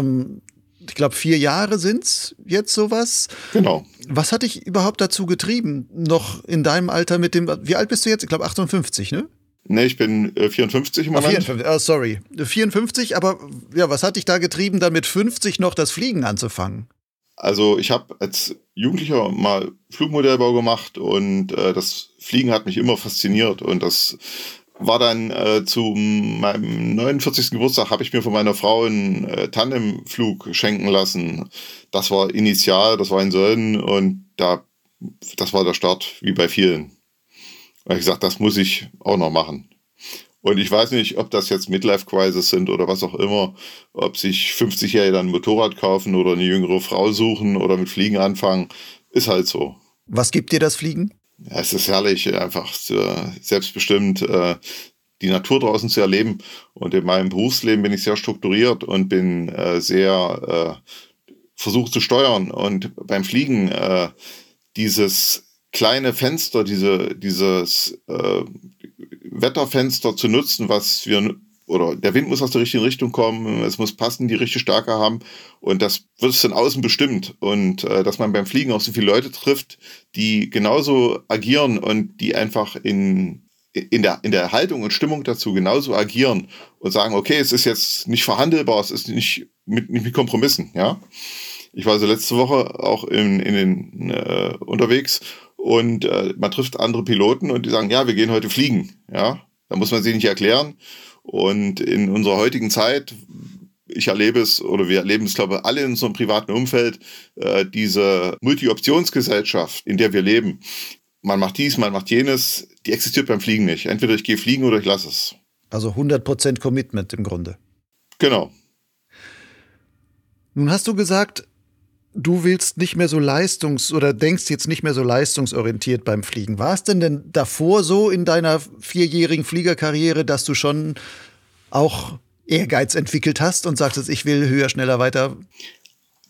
Ich glaube, vier Jahre sind's jetzt sowas.
Genau.
Was hat dich überhaupt dazu getrieben, noch in deinem Alter mit dem, wie alt bist du jetzt? Ich glaube 58, ne?
Nee, ich bin äh, 54 im Moment.
Ah, 54, oh, sorry. 54, aber ja, was hat dich da getrieben, dann mit 50 noch das Fliegen anzufangen?
Also ich habe als Jugendlicher mal Flugmodellbau gemacht und äh, das Fliegen hat mich immer fasziniert und das war dann äh, zu meinem 49. Geburtstag, habe ich mir von meiner Frau einen äh, Tandemflug schenken lassen. Das war initial, das war in Sölden und da, das war der Start, wie bei vielen. Da habe ich gesagt, das muss ich auch noch machen. Und ich weiß nicht, ob das jetzt Midlife-Crisis sind oder was auch immer, ob sich 50-Jährige dann ein Motorrad kaufen oder eine jüngere Frau suchen oder mit Fliegen anfangen. Ist halt so.
Was gibt dir das Fliegen?
Ja, es ist herrlich, einfach selbstbestimmt äh, die Natur draußen zu erleben. Und in meinem Berufsleben bin ich sehr strukturiert und bin äh, sehr äh, versucht zu steuern. Und beim Fliegen dieses kleine Fenster, diese, dieses Wetterfenster zu nutzen, was wir oder der Wind muss aus der richtigen Richtung kommen, es muss passen, die richtige Stärke haben und das wird von außen bestimmt und äh, dass man beim Fliegen auch so viele Leute trifft, die genauso agieren und die einfach in in der, in der Haltung und Stimmung dazu genauso agieren und sagen, okay, es ist jetzt nicht verhandelbar, es ist nicht mit, nicht mit Kompromissen, ja. Ich war also letzte Woche auch in, in den, äh, unterwegs und äh, man trifft andere Piloten und die sagen, ja, wir gehen heute fliegen, ja. Da muss man sie nicht erklären. Und in unserer heutigen Zeit, ich erlebe es oder wir erleben es, glaube ich, alle in unserem privaten Umfeld, äh, diese Multi-Optionsgesellschaft, in der wir leben, man macht dies, man macht jenes, die existiert beim Fliegen nicht. Entweder ich gehe fliegen oder ich lasse es.
Also 100% Commitment im Grunde.
Genau.
Nun hast du gesagt, du willst nicht mehr so leistungs- oder denkst jetzt nicht mehr so leistungsorientiert beim Fliegen. War es denn denn davor so in deiner vierjährigen Fliegerkarriere, dass du schon auch Ehrgeiz entwickelt hast und sagtest, ich will höher, schneller, weiter?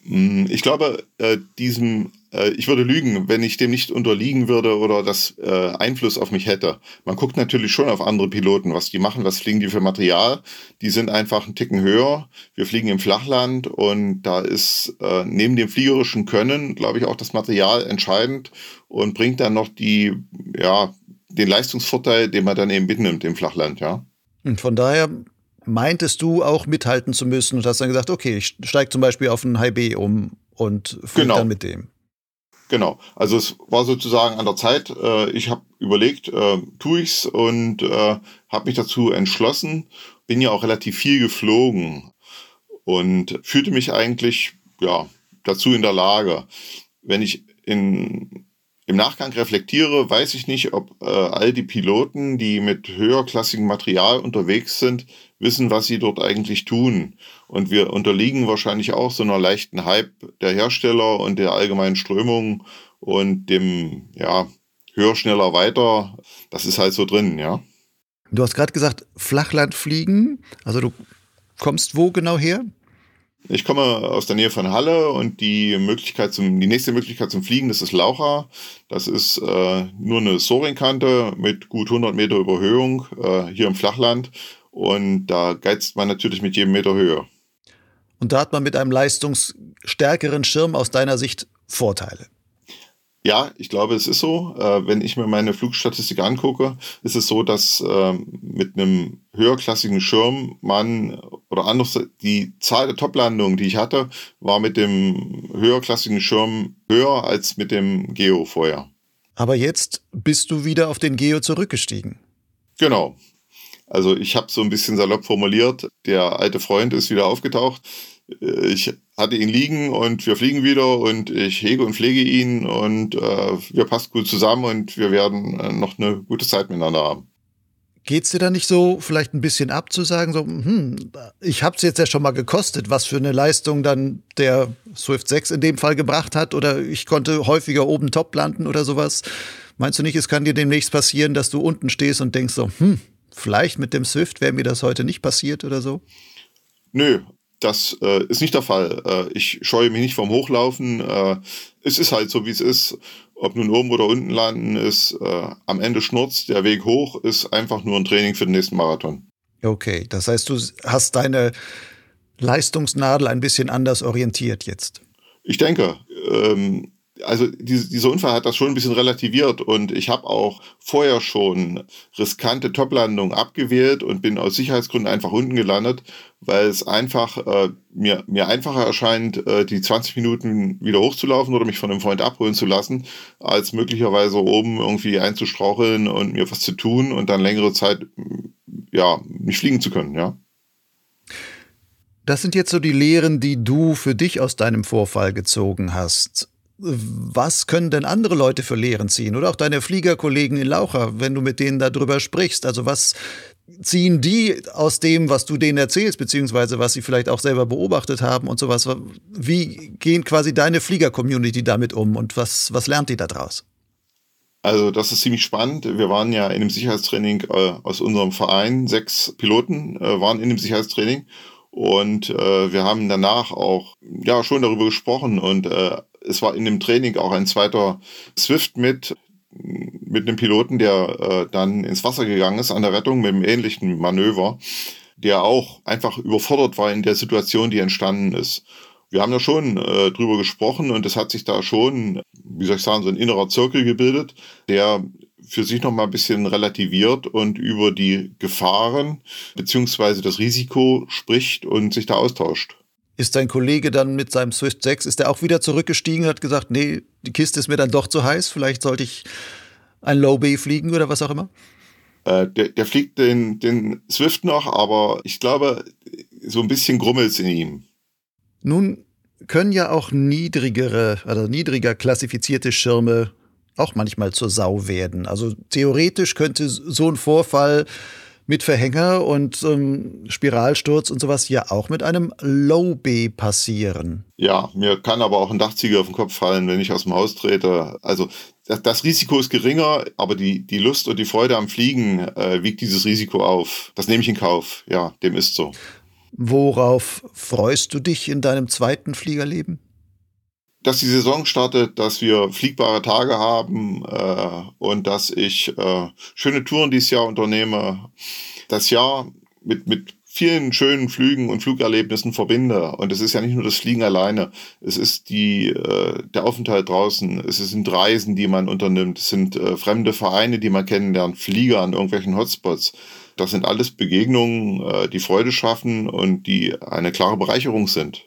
Hm, ich glaube, äh, diesem ich würde lügen, wenn ich dem nicht unterliegen würde oder das äh, Einfluss auf mich hätte. Man guckt natürlich schon auf andere Piloten, was die machen, was fliegen die für Material. Die sind einfach einen Ticken höher. Wir fliegen im Flachland und da ist äh, neben dem fliegerischen Können, glaube ich, auch das Material entscheidend und bringt dann noch die, ja, den Leistungsvorteil, den man dann eben mitnimmt im Flachland, ja.
Und von daher meintest du auch mithalten zu müssen und hast dann gesagt, okay, ich steige zum Beispiel auf einen High B um und fliege genau. dann mit dem.
Genau, also es war sozusagen an der Zeit. Äh, ich habe überlegt, äh, tue ich's und äh, habe mich dazu entschlossen. Bin ja auch relativ viel geflogen und fühlte mich eigentlich ja dazu in der Lage. Wenn ich in, im Nachgang reflektiere, weiß ich nicht, ob äh, all die Piloten, die mit höherklassigem Material unterwegs sind, wissen, was sie dort eigentlich tun. Und wir unterliegen wahrscheinlich auch so einer leichten Hype der Hersteller und der allgemeinen Strömung und dem, ja, höher, schneller, weiter. Das ist halt so drin, ja.
Du hast gerade gesagt, Flachland fliegen. Also du kommst wo genau her?
Ich komme aus der Nähe von Halle und die Möglichkeit zum, die nächste Möglichkeit zum Fliegen, das ist Laucha. Das ist äh, nur eine Soaring-Kante mit gut 100 Meter Überhöhung äh, hier im Flachland. Und da geizt man natürlich mit jedem Meter höher.
Und da hat man mit einem leistungsstärkeren Schirm aus deiner Sicht Vorteile.
Ja, ich glaube, es ist so. Äh, wenn ich mir meine Flugstatistik angucke, ist es so, dass äh, mit einem höherklassigen Schirm man oder anders die Zahl der Toplandungen, die ich hatte, war mit dem höherklassigen Schirm höher als mit dem Geo vorher.
Aber jetzt bist du wieder auf den Geo zurückgestiegen.
Genau. Also ich habe so ein bisschen salopp formuliert, der alte Freund ist wieder aufgetaucht. Äh, ich hatte ihn liegen und wir fliegen wieder und ich hege und pflege ihn und äh, wir passen gut zusammen und wir werden äh, noch eine gute Zeit miteinander haben.
Geht's dir da nicht so vielleicht ein bisschen ab zu sagen, so, hm, ich habe es jetzt ja schon mal gekostet, was für eine Leistung dann der Swift 6 in dem Fall gebracht hat oder ich konnte häufiger oben top landen oder sowas. Meinst du nicht, es kann dir demnächst passieren, dass du unten stehst und denkst so, hm, vielleicht mit dem Swift wäre mir das heute nicht passiert oder so?
Nö, das äh, ist nicht der Fall. Äh, ich scheue mich nicht vom Hochlaufen. Äh, es ist halt so, wie es ist. Ob nun oben oder unten landen ist, äh, am Ende schnurzt. Der Weg hoch ist einfach nur ein Training für den nächsten Marathon.
Okay, das heißt, du hast deine Leistungsnadel ein bisschen anders orientiert jetzt.
Ich denke, ähm, also diese, dieser Unfall hat das schon ein bisschen relativiert und ich habe auch vorher schon riskante Toplandungen abgewählt und bin aus Sicherheitsgründen einfach unten gelandet, weil es einfach äh, mir, mir einfacher erscheint, äh, die 20 Minuten wieder hochzulaufen oder mich von einem Freund abholen zu lassen, als möglicherweise oben irgendwie einzustraucheln und mir was zu tun und dann längere Zeit ja nicht fliegen zu können, ja.
Das sind jetzt so die Lehren, die du für dich aus deinem Vorfall gezogen hast was können denn andere Leute für Lehren ziehen? Oder auch deine Fliegerkollegen in Laucha, wenn du mit denen darüber sprichst. Also was ziehen die aus dem, was du denen erzählst, beziehungsweise was sie vielleicht auch selber beobachtet haben und sowas? Wie gehen quasi deine Flieger-Community damit um und was, was lernt die daraus?
Also das ist ziemlich spannend. Wir waren ja in einem Sicherheitstraining äh, aus unserem Verein. Sechs Piloten äh, waren in dem Sicherheitstraining und äh, wir haben danach auch ja schon darüber gesprochen und äh, es war in dem Training auch ein zweiter Swift mit, mit einem Piloten, der äh, dann ins Wasser gegangen ist an der Rettung mit einem ähnlichen Manöver, der auch einfach überfordert war in der Situation, die entstanden ist. Wir haben da schon äh, drüber gesprochen und es hat sich da schon, wie soll ich sagen, so ein innerer Zirkel gebildet, der für sich noch mal ein bisschen relativiert und über die Gefahren beziehungsweise das Risiko spricht und sich da austauscht.
Ist dein Kollege dann mit seinem Swift 6, ist er auch wieder zurückgestiegen und hat gesagt, nee, die Kiste ist mir dann doch zu heiß, vielleicht sollte ich ein Low Bay fliegen oder was auch immer?
Äh, der, der, fliegt den, den Swift noch, aber ich glaube, so ein bisschen grummelt in ihm.
Nun können ja auch niedrigere, also niedriger klassifizierte Schirme auch manchmal zur Sau werden. Also theoretisch könnte so ein Vorfall mit Verhänger und ähm, Spiralsturz und sowas ja auch mit einem Low B passieren.
Ja, mir kann aber auch ein Dachziegel auf den Kopf fallen, wenn ich aus dem Haus trete. Also das, das Risiko ist geringer, aber die, die Lust und die Freude am Fliegen äh, wiegt dieses Risiko auf. Das nehme ich in Kauf. Ja, dem ist so.
Worauf freust du dich in deinem zweiten Fliegerleben?
Dass die Saison startet, dass wir fliegbare Tage haben äh, und dass ich äh, schöne Touren dieses Jahr unternehme. Das Jahr mit, mit vielen schönen Flügen und Flugerlebnissen verbinde. Und es ist ja nicht nur das Fliegen alleine, es ist die, äh, der Aufenthalt draußen, es sind Reisen, die man unternimmt, es sind äh, fremde Vereine, die man kennenlernt, Flieger an irgendwelchen Hotspots. Das sind alles Begegnungen, äh, die Freude schaffen und die eine klare Bereicherung sind.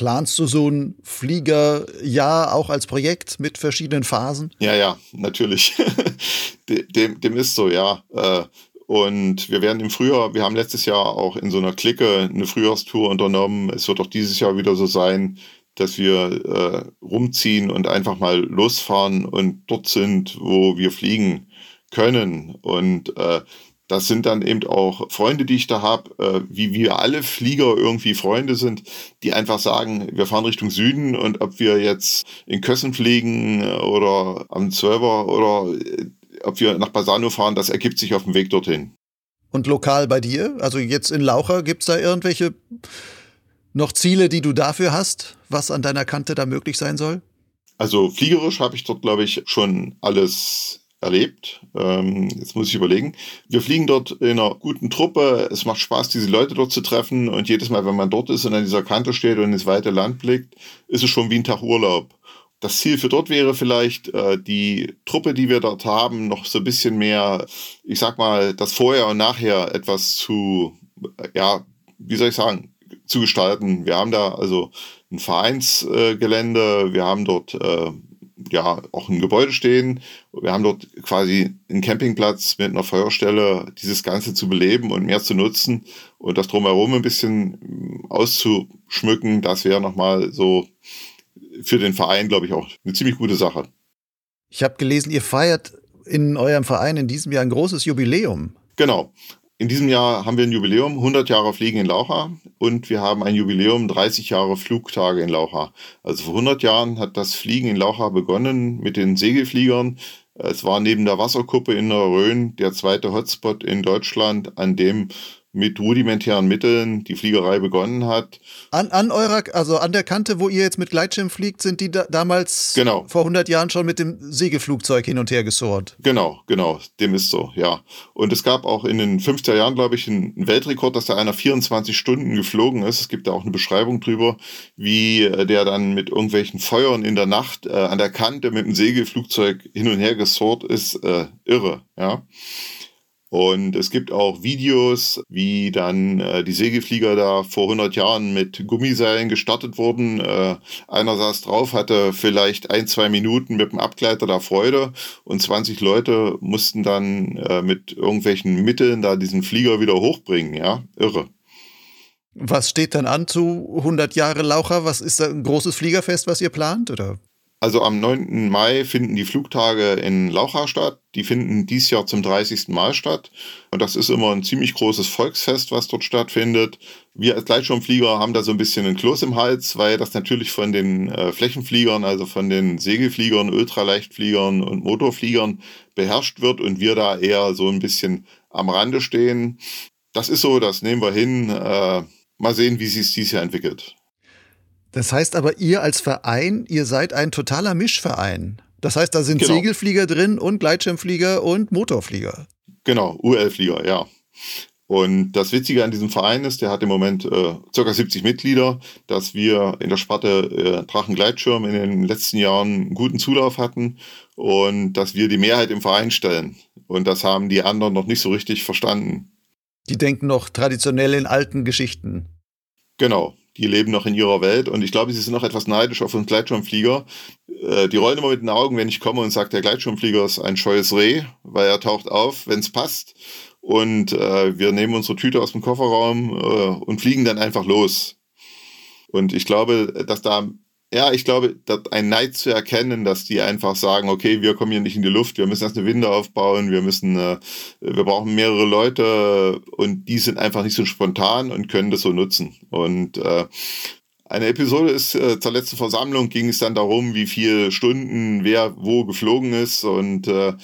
Planst du so ein Fliegerjahr auch als Projekt mit verschiedenen Phasen?
Ja, ja, natürlich. dem, dem ist so, ja. Äh, und wir werden im Frühjahr, wir haben letztes Jahr auch in so einer Clique eine Frühjahrstour unternommen. Es wird auch dieses Jahr wieder so sein, dass wir äh, rumziehen und einfach mal losfahren und dort sind, wo wir fliegen können. Und äh, das sind dann eben auch Freunde, die ich da habe, äh, wie wir alle Flieger irgendwie Freunde sind, die einfach sagen, wir fahren Richtung Süden und ob wir jetzt in Kössen fliegen oder am Zwölfer oder äh, ob wir nach Basano fahren, das ergibt sich auf dem Weg dorthin.
Und lokal bei dir? Also jetzt in Laucher, gibt es da irgendwelche noch Ziele, die du dafür hast, was an deiner Kante da möglich sein soll?
Also fliegerisch habe ich dort, glaube ich, schon alles erlebt. Ähm, jetzt muss ich überlegen. Wir fliegen dort in einer guten Truppe. Es macht Spaß, diese Leute dort zu treffen. Und jedes Mal, wenn man dort ist und an dieser Kante steht und ins weite Land blickt, ist es schon wie ein Tag Urlaub. Das Ziel für dort wäre vielleicht, äh, die Truppe, die wir dort haben, noch so ein bisschen mehr, ich sag mal, das Vorher und Nachher etwas zu, ja, wie soll ich sagen, zu gestalten. Wir haben da also ein Vereinsgelände, wir haben dort äh, ja auch ein Gebäude stehen. Wir haben dort quasi einen Campingplatz mit einer Feuerstelle, dieses Ganze zu beleben und mehr zu nutzen und das drumherum ein bisschen mm, auszuschmücken. Das wäre nochmal so für den Verein, glaube ich, auch eine ziemlich gute Sache.
Ich habe gelesen, ihr feiert in eurem Verein in diesem Jahr ein großes Jubiläum.
Genau. In diesem Jahr haben wir ein Jubiläum, 100 Jahre Fliegen in Laucha und wir haben ein Jubiläum, 30 Jahre Flugtage in Laucha. Also vor 100 Jahren hat das Fliegen in Laucha begonnen mit den Segelfliegern. Es war neben der Wasserkuppe in der Rhön der zweite Hotspot in Deutschland, an dem mit rudimentären Mitteln die Fliegerei begonnen hat.
An, an eurer, also an der Kante, wo ihr jetzt mit Gleitschirm fliegt, sind die da, damals genau. vor 100 Jahren schon mit dem Segelflugzeug hin und her gesohrt.
Genau, genau, dem ist so, ja. Und es gab auch in den 50er Jahren, glaube ich, einen Weltrekord, dass da einer 24 Stunden geflogen ist. Es gibt da auch eine Beschreibung drüber, wie äh, der dann mit irgendwelchen Feuern in der Nacht äh, an der Kante mit dem Segelflugzeug hin und her gesohrt ist. Äh, irre, ja. Und es gibt auch Videos, wie dann äh, die Segelflieger da vor 100 Jahren mit Gummiseilen gestartet wurden. Äh, einer saß drauf, hatte vielleicht ein, zwei Minuten mit dem Abgleiter da Freude und 20 Leute mussten dann äh, mit irgendwelchen Mitteln da diesen Flieger wieder hochbringen. Ja, irre.
Was steht dann an zu 100 Jahre Laucher? Was ist da ein großes Fliegerfest, was ihr plant? Oder?
Also am 9. Mai finden die Flugtage in Laucha statt. Die finden dies Jahr zum 30. Mal statt. Und das ist immer ein ziemlich großes Volksfest, was dort stattfindet. Wir als Gleitschirmflieger haben da so ein bisschen ein Kloß im Hals, weil das natürlich von den äh, Flächenfliegern, also von den Segelfliegern, Ultraleichtfliegern und Motorfliegern beherrscht wird und wir da eher so ein bisschen am Rande stehen. Das ist so, das nehmen wir hin. Äh, mal sehen, wie sich dies Jahr entwickelt.
Das heißt aber, ihr als Verein, ihr seid ein totaler Mischverein. Das heißt, da sind genau. Segelflieger drin und Gleitschirmflieger und Motorflieger.
Genau, UL-Flieger, ja. Und das Witzige an diesem Verein ist, der hat im Moment äh, ca. 70 Mitglieder, dass wir in der Sparte äh, Drachengleitschirm in den letzten Jahren einen guten Zulauf hatten und dass wir die Mehrheit im Verein stellen. Und das haben die anderen noch nicht so richtig verstanden.
Die denken noch traditionell in alten Geschichten.
Genau, die leben noch in ihrer Welt und ich glaube, sie sind noch etwas neidisch auf einen Gleitschirmflieger. Äh, die rollen immer mit den Augen, wenn ich komme und sage, der Gleitschirmflieger ist ein scheues Reh, weil er taucht auf, wenn es passt. Und äh, wir nehmen unsere Tüte aus dem Kofferraum äh, und fliegen dann einfach los. Und ich glaube, dass da Ja, ich glaube, ein Neid zu erkennen, dass die einfach sagen, okay, wir kommen hier nicht in die Luft, wir müssen erst eine Winde aufbauen, wir müssen, äh, wir brauchen mehrere Leute und die sind einfach nicht so spontan und können das so nutzen. Und äh, eine Episode ist äh, zur letzten Versammlung ging es dann darum, wie viele Stunden wer wo geflogen ist und äh,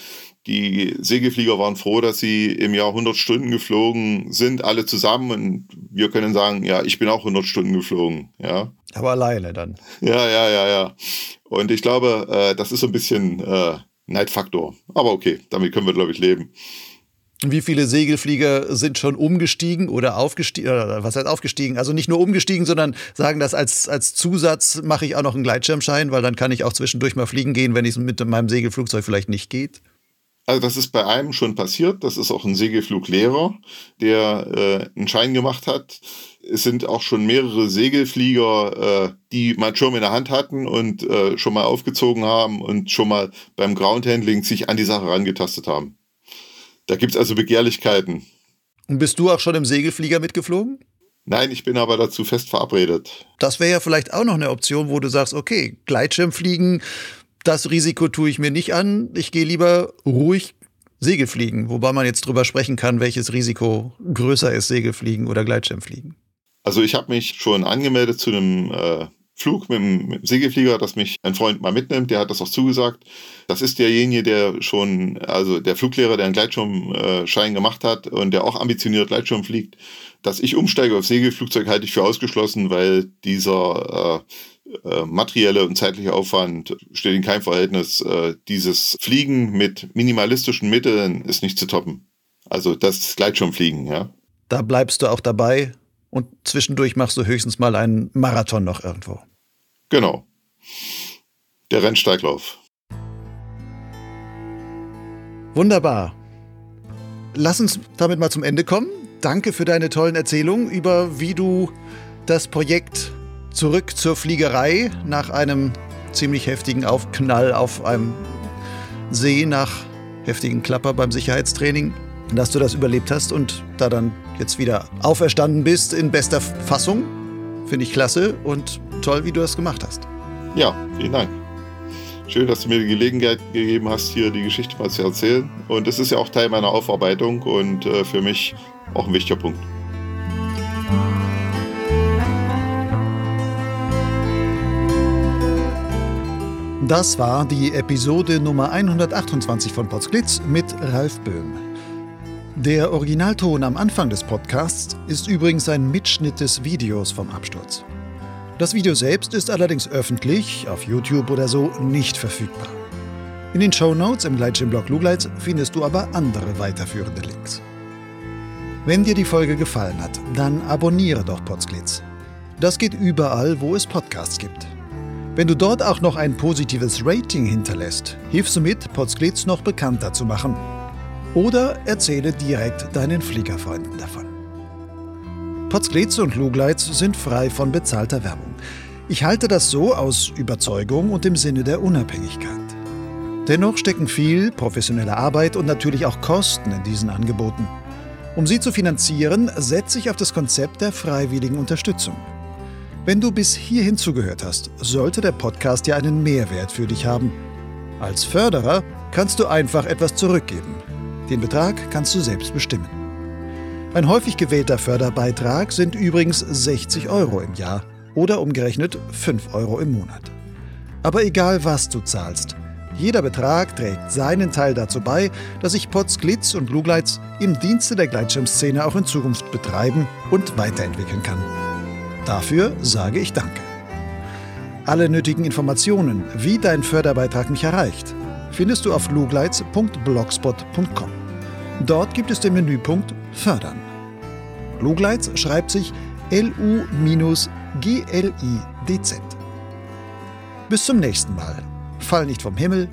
die Segelflieger waren froh, dass sie im Jahr 100 Stunden geflogen sind, alle zusammen. Und wir können sagen, ja, ich bin auch 100 Stunden geflogen. Ja.
Aber alleine dann.
Ja, ja, ja, ja. Und ich glaube, äh, das ist so ein bisschen äh, Neidfaktor. Aber okay, damit können wir, glaube ich, leben.
Wie viele Segelflieger sind schon umgestiegen oder aufgestiegen, oder was heißt aufgestiegen? Also nicht nur umgestiegen, sondern sagen das als, als Zusatz mache ich auch noch einen Gleitschirmschein, weil dann kann ich auch zwischendurch mal fliegen gehen, wenn es mit meinem Segelflugzeug vielleicht nicht geht.
Also das ist bei einem schon passiert. Das ist auch ein Segelfluglehrer, der äh, einen Schein gemacht hat. Es sind auch schon mehrere Segelflieger, äh, die mal Schirm in der Hand hatten und äh, schon mal aufgezogen haben und schon mal beim Groundhandling sich an die Sache rangetastet haben. Da gibt's also Begehrlichkeiten.
Und bist du auch schon im Segelflieger mitgeflogen?
Nein, ich bin aber dazu fest verabredet.
Das wäre ja vielleicht auch noch eine Option, wo du sagst, okay, Gleitschirmfliegen das Risiko tue ich mir nicht an. Ich gehe lieber ruhig Segelfliegen, wobei man jetzt drüber sprechen kann, welches Risiko größer ist, Segelfliegen oder Gleitschirmfliegen.
Also ich habe mich schon angemeldet zu einem äh, Flug mit dem Segelflieger, dass mich ein Freund mal mitnimmt, der hat das auch zugesagt. Das ist derjenige, der schon, also der Fluglehrer, der einen Gleitschirmschein gemacht hat und der auch ambitioniert Gleitschirm fliegt. Dass ich umsteige auf Segelflugzeug halte ich für ausgeschlossen, weil dieser äh, äh, materielle und zeitliche Aufwand steht in keinem Verhältnis. Äh, dieses Fliegen mit minimalistischen Mitteln ist nicht zu toppen. Also das Gleitschirmfliegen, ja.
Da bleibst du auch dabei und zwischendurch machst du höchstens mal einen Marathon noch irgendwo.
Genau. Der Rennsteiglauf.
Wunderbar. Lass uns damit mal zum Ende kommen. Danke für deine tollen Erzählungen über, wie du das Projekt zurück zur Fliegerei nach einem ziemlich heftigen Aufknall auf einem See nach heftigen Klapper beim Sicherheitstraining, dass du das überlebt hast und da dann jetzt wieder auferstanden bist in bester Fassung. Finde ich klasse und toll, wie du das gemacht hast.
Ja, vielen Dank. Schön, dass du mir die Gelegenheit gegeben hast, hier die Geschichte mal zu erzählen. Und es ist ja auch Teil meiner Aufarbeitung und äh, für mich auch ein wichtiger Punkt.
Das war die Episode Nummer 128 von Potsglitz mit Ralf Böhm. Der Originalton am Anfang des Podcasts ist übrigens ein Mitschnitt des Videos vom Absturz. Das Video selbst ist allerdings öffentlich, auf YouTube oder so, nicht verfügbar. In den Show Notes im Gleitschirmblog Lugleitz findest du aber andere weiterführende Links. Wenn dir die Folge gefallen hat, dann abonniere doch Potsglitz. Das geht überall, wo es Podcasts gibt. Wenn du dort auch noch ein positives Rating hinterlässt, hilfst du mit, Potsglitz noch bekannter zu machen. Oder erzähle direkt deinen Fliegerfreunden davon. Potsglitz und Lugleitz sind frei von bezahlter Werbung. Ich halte das so aus Überzeugung und im Sinne der Unabhängigkeit. Dennoch stecken viel professionelle Arbeit und natürlich auch Kosten in diesen Angeboten. Um sie zu finanzieren, setze ich auf das Konzept der freiwilligen Unterstützung. Wenn du bis hierhin zugehört hast, sollte der Podcast ja einen Mehrwert für dich haben. Als Förderer kannst du einfach etwas zurückgeben. Den Betrag kannst du selbst bestimmen. Ein häufig gewählter Förderbeitrag sind übrigens 60 Euro im Jahr oder umgerechnet 5 Euro im Monat. Aber egal was du zahlst, jeder Betrag trägt seinen Teil dazu bei, dass ich Pots Glitz und Lugleitz im Dienste der Gleitschirmszene auch in Zukunft betreiben und weiterentwickeln kann. Dafür sage ich Danke. Alle nötigen Informationen, wie dein Förderbeitrag mich erreicht, findest du auf lugleitz.blogspot.com. Dort gibt es den Menüpunkt Fördern. Lugleitz schreibt sich L-U-G-L-I-D-Z. Bis zum nächsten Mal. Fall nicht vom Himmel,